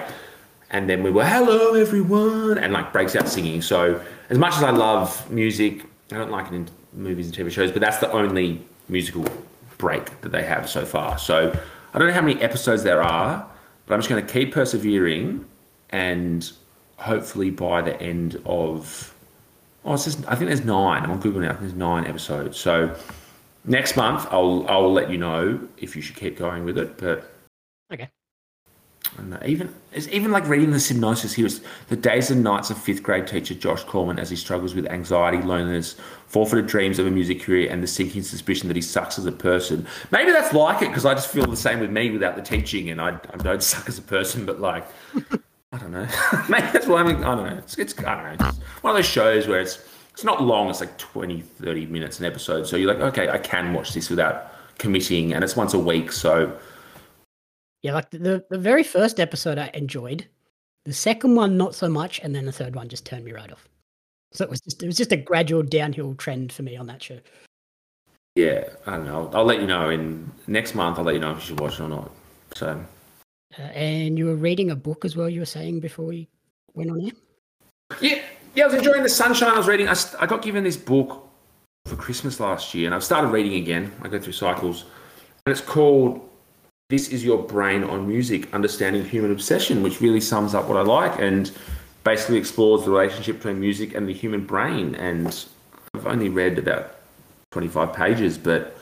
and then we were hello everyone and like breaks out singing. So as much as I love music, I don't like it in movies and TV shows, but that's the only musical break that they have so far. So I don't know how many episodes there are, but I'm just going to keep persevering and hopefully by the end of oh, it's just, I think there's nine. I'm on Google now. There's nine episodes. So next month I'll I'll let you know if you should keep going with it. But Okay. And uh, even it's even like reading the synopsis here is the days and nights of fifth grade teacher Josh Corman as he struggles with anxiety, loneliness, forfeited dreams of a music career, and the sinking suspicion that he sucks as a person. Maybe that's like it because I just feel the same with me without the teaching, and I, I don't suck as a person, but like I don't know. Maybe that's why I'm. I don't know. It's, it's I don't know. It's one of those shows where it's it's not long. It's like 20, 30 minutes an episode. So you're like, okay, I can watch this without committing, and it's once a week. So Yeah, like the the very first episode I enjoyed. The second one not so much, and then the third one just turned me right off. So it was just it was just a gradual downhill trend for me on that show. yeah, I don't know. I'll let you know in next month. I'll let you know if you should watch it or not. So Uh, and you were reading a book as well. You were saying before we went on air. yeah, yeah, I was enjoying the sunshine. I was reading. I, st- I got given this book for Christmas last year, and I've started reading again. I go through cycles, and it's called "This Is Your Brain on Music: Understanding Human Obsession," which really sums up what I like and basically explores the relationship between music and the human brain. And I've only read about twenty-five pages, but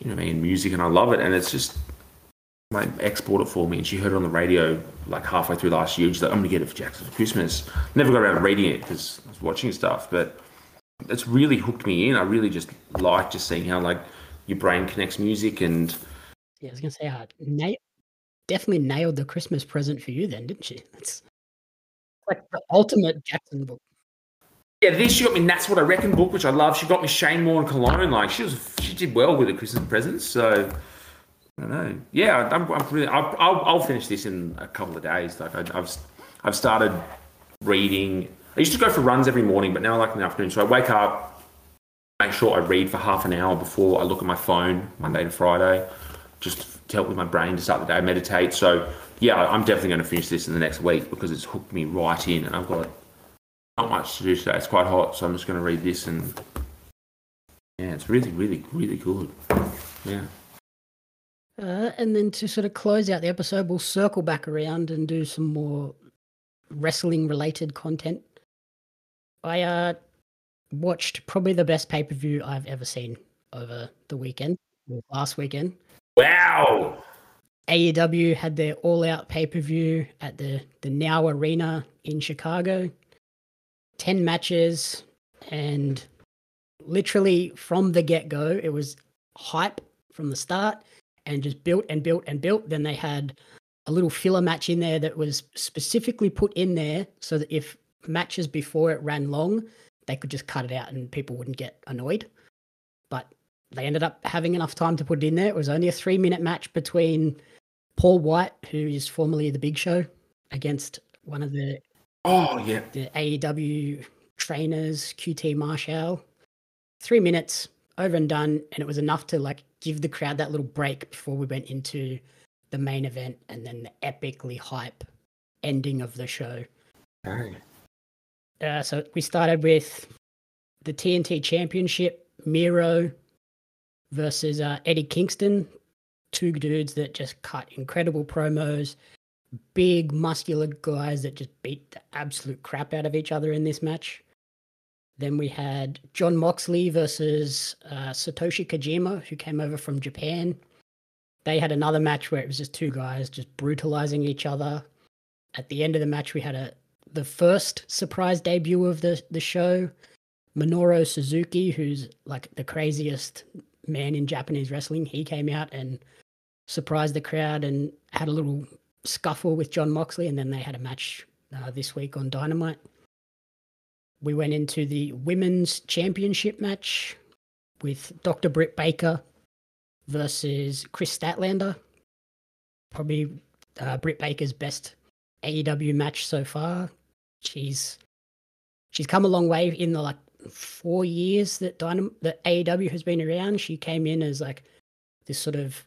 you know, I mean, music, and I love it, and it's just. My ex bought it for me, and she heard it on the radio like halfway through last year. She's like, "I'm gonna get it for Jaxon for Christmas." Never got around reading it because I was watching stuff, but it's really hooked me in. I really just like just seeing how like your brain connects music and Yeah, I was gonna say, uh, na- definitely nailed the Christmas present for you then, didn't she? It's like the ultimate Jaxon book. Yeah, this she got me. That's what I reckon book, which I love. She got me Shane Moore and Cologne. Like she was, she did well with the Christmas presents. So I don't know. Yeah, I'm, I'm really, I'll, I'll, I'll finish this in a couple of days. Like I, I've, I've started reading. I used to go for runs every morning, but now I like in the afternoon. So I wake up, make sure I read for half an hour before I look at my phone Monday to Friday, just to help with my brain to start the day. Meditate. So yeah, I'm definitely going to finish this in the next week because it's hooked me right in, and I've got not much to do today. It's quite hot, so I'm just going to read this and yeah, it's really, really, really good. Yeah. Uh, and then to sort of close out the episode, we'll circle back around and do some more wrestling related content. I uh, watched probably the best pay per view I've ever seen over the weekend, last weekend. Wow! AEW had their all out pay per view at the, the Now Arena in Chicago. 10 matches, and literally from the get go, it was hype from the start and just built and built and built. Then they had a little filler match in there that was specifically put in there so that if matches before it ran long, they could just cut it out and people wouldn't get annoyed. But they ended up having enough time to put it in there. It was only a three minute match between Paul White, who is formerly the Big Show, against one of the Oh yeah, the AEW trainers, QT Marshall. Three minutes over and done, and it was enough to like give the crowd that little break before we went into the main event and then the epically hype ending of the show. Dang. Uh, so we started with the TNT Championship, Miro versus uh, Eddie Kingston, two dudes that just cut incredible promos, big muscular guys that just beat the absolute crap out of each other in this match. Then we had Jon Moxley versus uh, Satoshi Kojima, who came over from Japan. They had another match where it was just two guys just brutalizing each other. At the end of the match, we had a the first surprise debut of the the show. Minoru Suzuki, who's like the craziest man in Japanese wrestling, he came out and surprised the crowd and had a little scuffle with Jon Moxley, and then they had a match uh, this week on Dynamite. We went into the women's championship match with Dr. Britt Baker versus Kris Statlander. Probably uh, Britt Baker's best AEW match so far. She's she's come a long way in the like four years that Dynam- that AEW has been around. She came in as like this sort of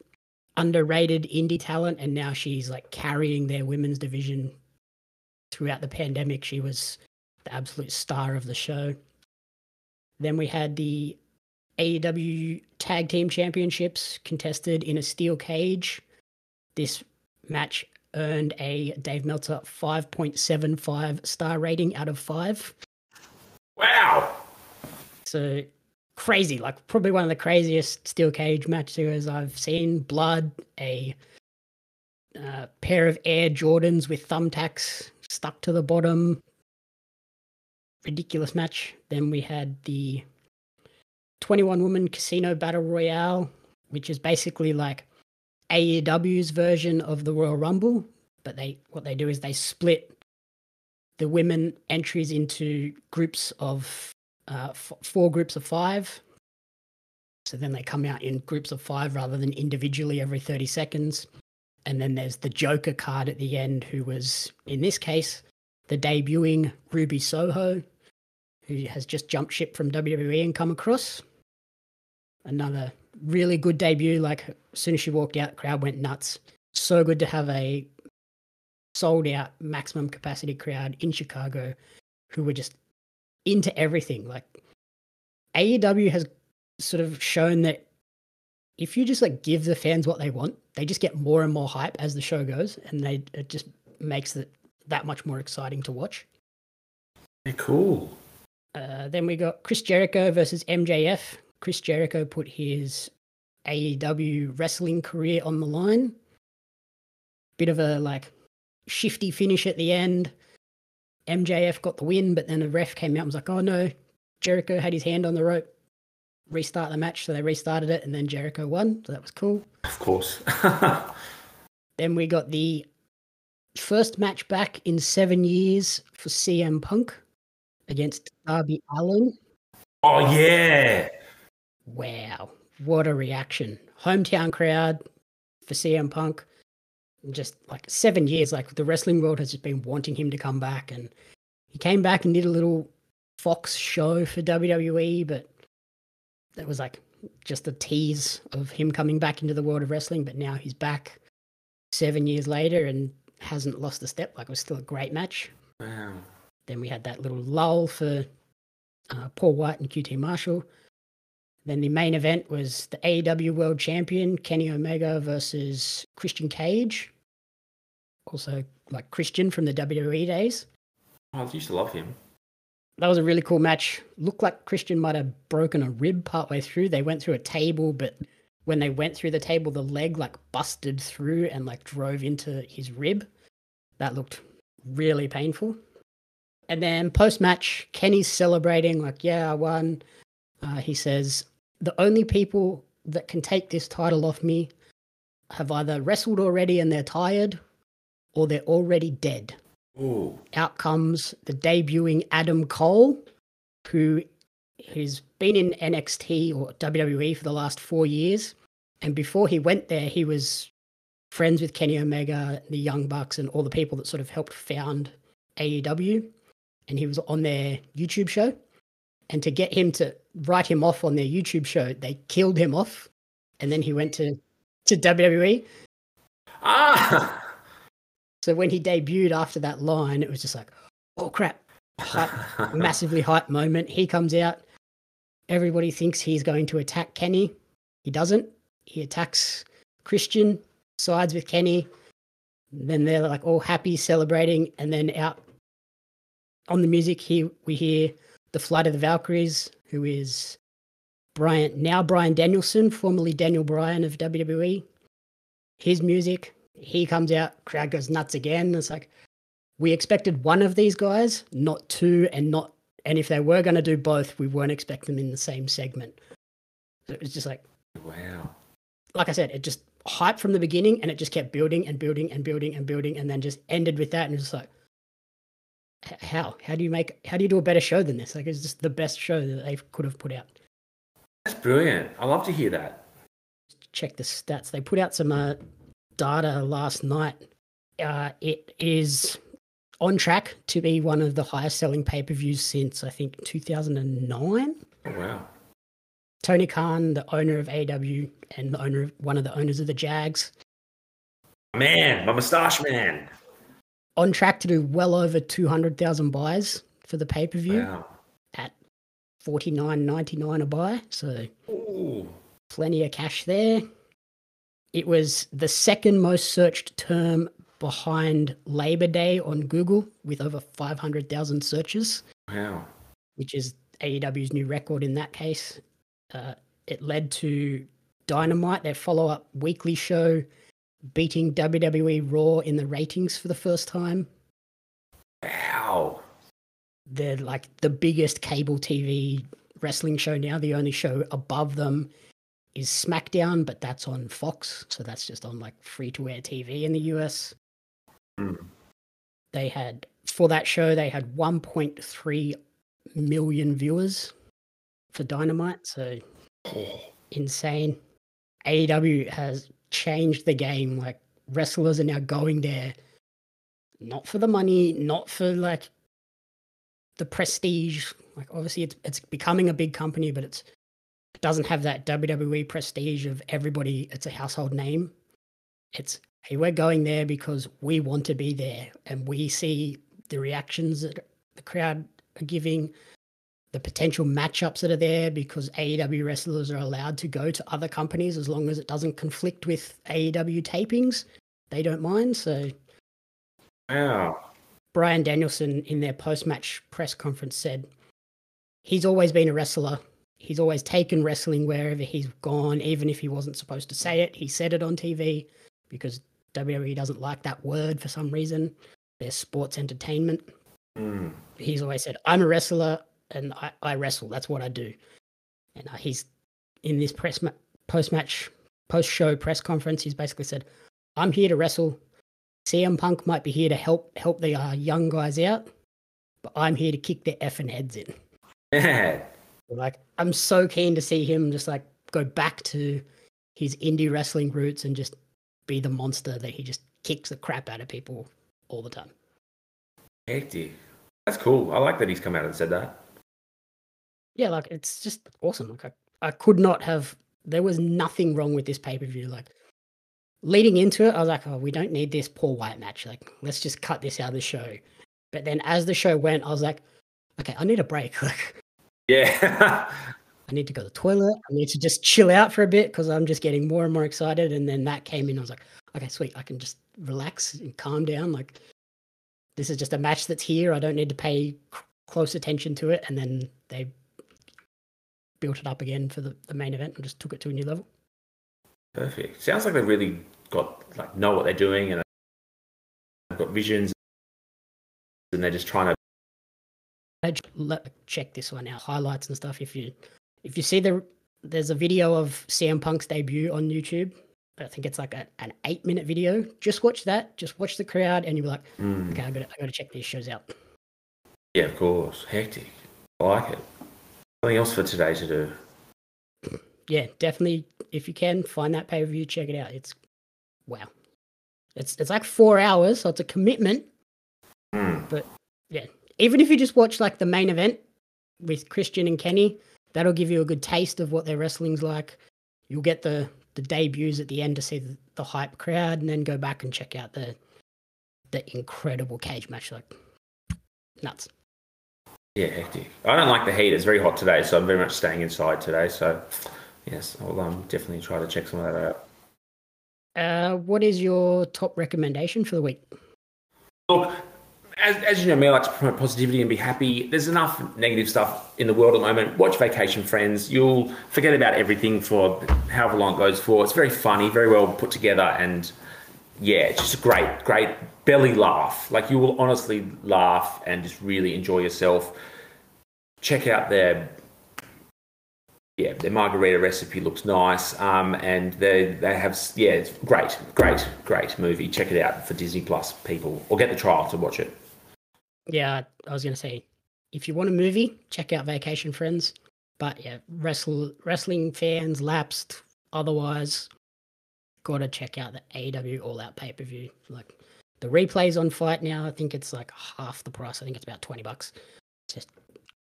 underrated indie talent, and now she's like carrying their women's division throughout the pandemic. She was the absolute star of the show. Then we had the AEW Tag Team Championships contested in a steel cage. This match earned a Dave Meltzer 5.75 star rating out of 5. Wow. So crazy, like probably one of the craziest steel cage matches I've seen. Blood, a uh, pair of Air Jordans with thumbtacks stuck to the bottom. Ridiculous match. Then we had the 21 woman casino battle royale, which is basically like AEW's version of the Royal Rumble, but they what they do is they split the women entries into groups of uh, f- four groups of five. So then they come out in groups of five rather than individually every 30 seconds. And then there's the Joker card at the end, who was, in this case, the debuting Ruby Soho, who has just jumped ship from WWE and come across. Another really good debut. Like, as soon as she walked out, the crowd went nuts. So good to have a sold out maximum capacity crowd in Chicago who were just into everything. Like AEW has sort of shown that if you just like give the fans what they want, they just get more and more hype as the show goes, and they it just makes it that much more exciting to watch. Yeah, cool. Uh, then we got Chris Jericho versus MJF. Chris Jericho put his AEW wrestling career on the line. Bit of a like shifty finish at the end. MJF got the win, but then a ref came out and was like, oh no, Jericho had his hand on the rope. Restart the match. So they restarted it and then Jericho won. So that was cool. Of course. then we got the first match back in seven years for CM Punk against Darby Allin. Oh yeah. Wow, what a reaction! Hometown crowd for CM Punk. Just like seven years, like the wrestling world has just been wanting him to come back, and he came back and did a little Fox show for WWE, but that was like just a tease of him coming back into the world of wrestling. But now he's back seven years later and hasn't lost a step. Like it was still a great match. Wow. Then we had that little lull for uh, Paul White and QT Marshall. Then the main event was the AEW World Champion Kenny Omega versus Christian Cage. Also, like Christian from the WWE days. Oh, I used to love him. That was a really cool match. Looked like Christian might have broken a rib partway through. They went through a table, but when they went through the table, the leg like busted through and like drove into his rib. That looked really painful. And then post match, Kenny's celebrating, like, yeah, I won. Uh, he says, the only people that can take this title off me have either wrestled already and they're tired or they're already dead. Ooh. Out comes the debuting Adam Cole, who has been in NXT or WWE for the last four years. And before he went there, he was friends with Kenny Omega, the Young Bucks, and all the people that sort of helped found AEW. And he was on their YouTube show. And to get him to write him off on their YouTube show, they killed him off. And then he went to, to WWE. Ah. So when he debuted after that line, it was just like, oh crap, hype, massively hype moment. He comes out. Everybody thinks he's going to attack Kenny. He doesn't. He attacks Christian, sides with Kenny. Then they're like all happy, celebrating, and then out on the music here we hear the Flight of the Valkyries, who is Bryan now Bryan Danielson, formerly Daniel Bryan of WWE. His music, he comes out, crowd goes nuts again. It's like we expected one of these guys, not two, and not and if they were going to do both, we weren't expecting them in the same segment. So it was just like, wow. Like I said, it just hype from the beginning, and it just kept building and building and building and building, and then just ended with that, and it's like, how? How do you make? How do you do a better show than this? Like it's just the best show that they could have put out. That's brilliant. I love to hear that. Check the stats. They put out some uh, data last night. Uh, it is on track to be one of the highest selling pay per views since I think 2009. Oh, wow. Tony Khan, the owner of AW and the owner of one of the owners of the Jags. Man, my moustache man. On track to do well over 200,000 buys for the pay per view Wow. at 49.99 a buy. So Ooh. plenty of cash there. It was the second most searched term behind Labor Day on Google with over 500,000 searches, Wow. which is AEW's new record in that case. Uh, it led to Dynamite, their follow up weekly show, beating WWE Raw in the ratings for the first time. Wow. They're like the biggest cable TV wrestling show now. The only show above them is SmackDown, but that's on Fox. So that's just on like free to air TV in the US. Mm. They had, for that show, they had 1.3 million viewers for Dynamite. So Oh, insane. AEW has changed the game. Like wrestlers are now going there, not for the money, not for like the prestige. Like obviously, it's it's becoming a big company, but it's it doesn't have that WWE prestige of everybody. It's a household name. It's hey, we're going there because we want to be there, and we see the reactions that the crowd are giving the potential matchups that are there because AEW wrestlers are allowed to go to other companies as long as it doesn't conflict with AEW tapings. They don't mind. So wow. Bryan Danielson in their post-match press conference said he's always been a wrestler. He's always taken wrestling wherever he's gone, even if he wasn't supposed to say it. He said it on TV because WWE doesn't like that word for some reason. They're sports entertainment. Mm. he's always said, I'm a wrestler and I, I wrestle. That's what I do. And uh, he's in this press ma- post match, post show press conference. He's basically said, I'm here to wrestle. CM Punk might be here to help help the uh, young guys out, but I'm here to kick their effing heads in. Yeah. Like, I'm so keen to see him just like go back to his indie wrestling roots and just be the monster that he just kicks the crap out of people all the time. Hectic. That's cool. I like that he's come out and said that. Yeah, like it's just awesome. Like I, I could not have there was nothing wrong with this pay per view. Like leading into it, I was like, oh, we don't need this Paul White match. Like, let's just cut this out of the show. But then as the show went, I was like, okay, I need a break. Like, Yeah. I need to go to the toilet. I need to just chill out for a bit because I'm just getting more and more excited. And then that came in. I was like, okay, sweet. I can just relax and calm down. Like, this is just a match that's here. I don't need to pay c- close attention to it. And then they built it up again for the, the main event and just took it to a new level. Perfect. Sounds like they've really got like know what they're doing and they've got visions and they're just trying to I j- let, check this one out, highlights and stuff. If you if you see the there's a video of CM Punk's debut on YouTube. I think it's like a, an eight minute video. Just watch that. Just watch the crowd, and you'll be like, Mm. okay, I got to I got to check these shows out. Yeah, of course. Hectic. I like it. Something else for today to do. Yeah, definitely. If you can find that pay per view, check it out. It's wow. It's it's like four hours, so it's a commitment. Mm. Yeah, even if you just watch like the main event with Christian and Kenny, that'll give you a good taste of what their wrestling's like. You'll get the the debuts at the end to see the, the hype crowd, and then go back and check out the the incredible cage match. Like nuts. Yeah, hectic. I don't like the heat. It's very hot today, so I'm very much staying inside today. So, yes, I'll um, definitely try to check some of that out. Uh, what is your top recommendation for the week? Look, as, as you know, me, I like to promote positivity and be happy. There's enough negative stuff in the world at the moment. Watch Vacation Friends. You'll forget about everything for however long it goes for. It's very funny, very well put together, and yeah, it's just a great, great belly laugh. Like you will honestly laugh and just really enjoy yourself. Check out their yeah, their margarita recipe looks nice, um, and they they have yeah, it's great, great, great movie. Check it out for Disney Plus people, or get the trial to watch it. Yeah, I was gonna say, if you want a movie, check out Vacation Friends. But yeah, wrestle wrestling fans, lapsed, otherwise, gotta check out the AW All Out pay per view. Like the replays on FITE now, I think it's like half the price. I think it's about twenty bucks. Just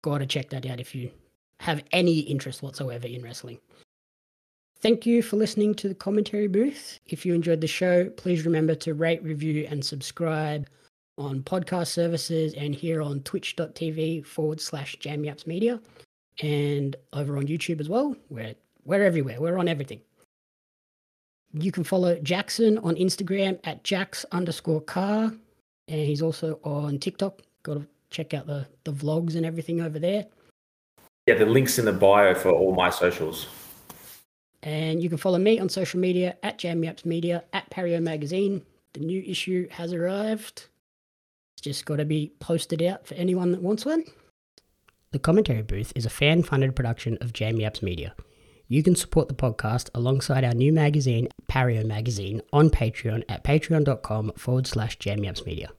gotta check that out if you have any interest whatsoever in wrestling. Thank you for listening to the commentary booth. If you enjoyed the show, please remember to rate, review, and subscribe on podcast services and here on twitch.tv forward slash jamyaps media and over on YouTube as well. We're, we're everywhere. We're on everything. You can follow Jaxon on Instagram at jacks underscore car. And he's also on TikTok. Got to check out the, the vlogs and everything over there. Yeah, the links in the bio for all my socials. And you can follow me on social media at Jamyaps Media, at Pario Magazine. The new issue has arrived. It's just got to be posted out for anyone that wants one. The Commentary Booth is a fan funded production of Jamyaps Media. You can support the podcast alongside our new magazine, Pario Magazine, on Patreon at patreon.com forward slash Media.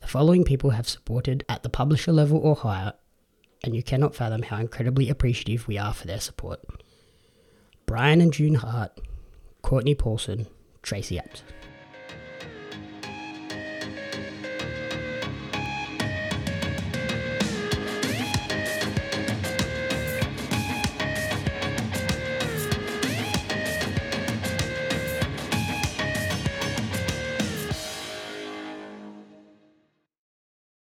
The following people have supported at the publisher level or higher, and you cannot fathom how incredibly appreciative we are for their support. Brian and June Hart, Courtney Paulson, Tracy Apps.